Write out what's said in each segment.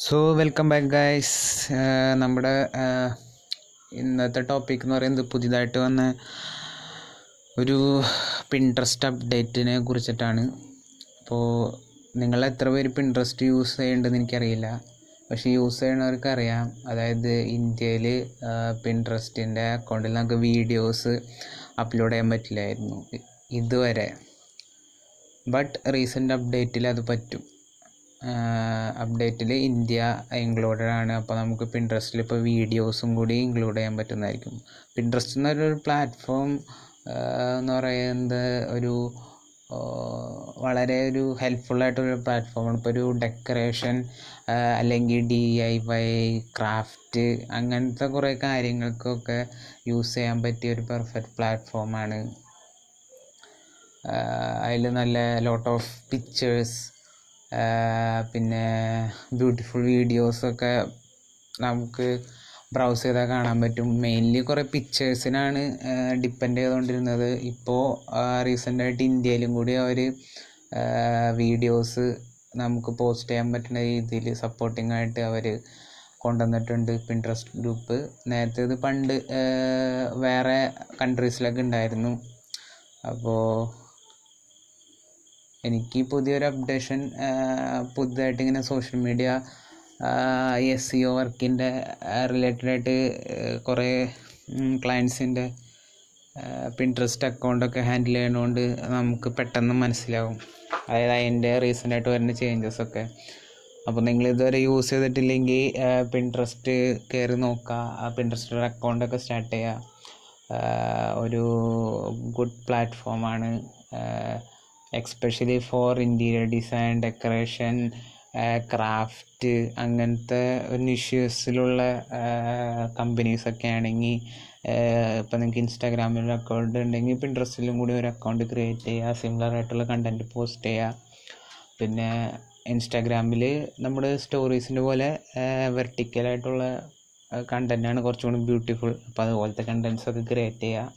So welcome back guys നമ്മുടെ ആഹ്, ഇന്നത്തെ topic എന്ന് പറയുന്നത് പുതിയതായിട്ട് വന്ന ഒരു പിൻട്രസ്റ്റ് അപ്ഡേറ്റിനെ കുറിച്ചിട്ടാണ്. അപ്പോൾ നിങ്ങൾ എത്ര പേര് പിൻട്രസ്റ്റ് യൂസ് ചെയ്യേണ്ടതെന്ന് എനിക്കറിയില്ല. പക്ഷേ യൂസ് ചെയ്യണവർക്ക് അറിയാം അതായത് ഇന്ത്യയിൽ പിൻട്രസ്റ്റിന്റെ അക്കൗണ്ടിൽ നമുക്ക് വീഡിയോസ് അപ്ലോഡ് ചെയ്യാൻ പറ്റില്ലായിരുന്നു ഇതുവരെ. ബട്ട് റീസെന്റ് അപ്ഡേറ്റിൽ അത് പറ്റും. അപ്ഡേറ്റിൽ ഇന്ത്യ ഇൻക്ലൂഡഡ് ആണ് അപ്പോൾ നമുക്ക് പിൻട്രസ്റ്റിൽ ഇപ്പോൾ വീഡിയോസും കൂടി ഇൻക്ലൂഡ് ചെയ്യാൻ പറ്റുന്നതായിരിക്കും. പിൻട്രസ്റ്റ് എന്നൊരു പ്ലാറ്റ്ഫോം എന്ന് പറയുന്നത് ഒരു വളരെ ഒരു ഹെൽപ്ഫുൾ പ്ലാറ്റ്ഫോമാണ് ഇപ്പോൾ ഒരു ഡെക്കറേഷൻ അല്ലെങ്കിൽ ഡി ഐ വൈ ക്രാഫ്റ്റ് അങ്ങനത്തെ കുറേ കാര്യങ്ങൾക്കൊക്കെ യൂസ് ചെയ്യാൻ പറ്റിയ ഒരു പെർഫെക്റ്റ് പ്ലാറ്റ്ഫോമാണ് അതിൽ നല്ല ലോട്ട് ഓഫ് പിക്ചേഴ്സ് പിന്നെ ബ്യൂട്ടിഫുൾ വീഡിയോസൊക്കെ നമുക്ക് ബ്രൗസ് ചെയ്താൽ കാണാൻ പറ്റും. മെയിൻലി കുറേ പിക്ചേഴ്സിനാണ് ഡിപ്പെൻഡ് ചെയ്തുകൊണ്ടിരുന്നത് ഇപ്പോൾ റീസെന്റായിട്ട് ഇന്ത്യയിലും കൂടി അവർ വീഡിയോസ് നമുക്ക് പോസ്റ്റ് ചെയ്യാൻ പറ്റുന്ന രീതിയിൽ സപ്പോർട്ടിംഗ് ആയിട്ട് അവർ കൊണ്ടുവന്നിട്ടുണ്ട് പിൻട്രസ്റ്റ് ഗ്രൂപ്പ് നേരത്തെ ഇത് പണ്ട് വേറെ കൺട്രീസിലൊക്കെ ഉണ്ടായിരുന്നു. അപ്പോൾ എനിക്ക് പുതിയൊരു അപ്ഡേഷൻ പുതുതായിട്ട് ഇങ്ങനെ social media S C O വർക്കിന്റെ റിലേറ്റഡ് ആയിട്ട് കുറേ ക്ലയൻസിന്റെ പിൻട്രസ്റ്റ് അക്കൗണ്ടൊക്കെ ഹാൻഡിൽ ചെയ്യണോണ്ട് നമുക്ക് പെട്ടെന്ന് മനസ്സിലാവും. അതായത് അതിന്റെ റീസെന്റായിട്ട് വരുന്ന ചേഞ്ചസ് ഒക്കെ. അപ്പോൾ നിങ്ങൾ ഇതുവരെ യൂസ് ചെയ്തിട്ടില്ലെങ്കിൽ പിൻട്രസ്റ്റ് കയറി നോക്കുക ആ പിൻട്രസ്റ്റ് അക്കൗണ്ടൊക്കെ സ്റ്റാർട്ട് ചെയ്യുക ഒരു ഗുഡ് പ്ലാറ്റ്ഫോമാണ് especially for interior design decoration craft അങ്ങനത്തെ നിഷ്യൂസിലുള്ള കമ്പനീസൊക്കെ ആണെങ്കിൽ ഇപ്പം നിങ്ങൾക്ക് ഇൻസ്റ്റാഗ്രാമിൽ ഒരു അക്കൗണ്ട് ഉണ്ടെങ്കിൽ പിൻട്രസ്റ്റിലും കൂടി ഒരു അക്കൗണ്ട് ക്രിയേറ്റ് ചെയ്യുക സിമിലർ ആയിട്ടുള്ള കണ്ടന്റ് പോസ്റ്റ് ചെയ്യുക. പിന്നെ ഇൻസ്റ്റാഗ്രാമിൽ നമ്മുടെ സ്റ്റോറീസിന്റെ പോലെ വെർട്ടിക്കലായിട്ടുള്ള കണ്ടന്റാണ് കുറച്ചും കൂടി ബ്യൂട്ടിഫുൾ അപ്പോൾ അതുപോലത്തെ കണ്ടൻസ് ഒക്കെ ക്രിയേറ്റ് ചെയ്യുക.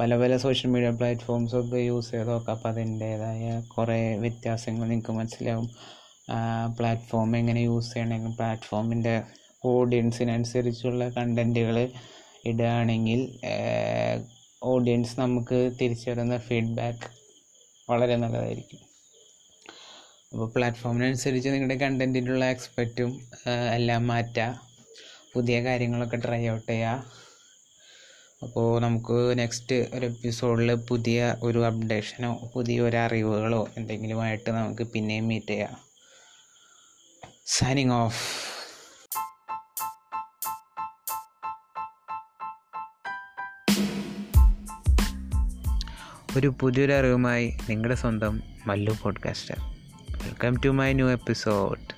പല പല സോഷ്യൽ മീഡിയ പ്ലാറ്റ്ഫോംസൊക്കെ യൂസ് ചെയ്ത് നോക്കാം അപ്പോൾ അതിന്റേതായ കുറേ വ്യത്യാസങ്ങൾ നിങ്ങൾക്ക് മനസ്സിലാവും. പ്ലാറ്റ്ഫോം എങ്ങനെ യൂസ് ചെയ്യണമെങ്കിൽ പ്ലാറ്റ്ഫോമിന്റെ ഓഡിയൻസിനനുസരിച്ചുള്ള കണ്ടന്റുകൾ ഇടുകയാണെങ്കിൽ ഓഡിയൻസ് നമുക്ക് തിരിച്ചു തരുന്ന ഫീഡ്ബാക്ക് വളരെ നല്ലതായിരിക്കും. അപ്പോൾ പ്ലാറ്റ്ഫോമിനനുസരിച്ച് നിങ്ങളുടെ കണ്ടന്റിനുള്ള എക്സ്പെക്റ്റും എല്ലാം മാറ്റുക പുതിയ കാര്യങ്ങളൊക്കെ ട്രൈ ഔട്ട് ചെയ്യുക അപ്പോൾ നമുക്ക് നെക്സ്റ്റ് ഒരു എപ്പിസോഡിൽ പുതിയ ഒരു അപ്ഡേഷനോ പുതിയ ഒരു അറിവുകളോ എന്തെങ്കിലുമായിട്ട് നമുക്ക് പിന്നെയും മീറ്റ് ചെയ്യാം. സൈനിങ് ഓഫ് ഒരു പുതിയൊരു നിങ്ങളുടെ സ്വന്തം Mallu podcaster welcome to my new episode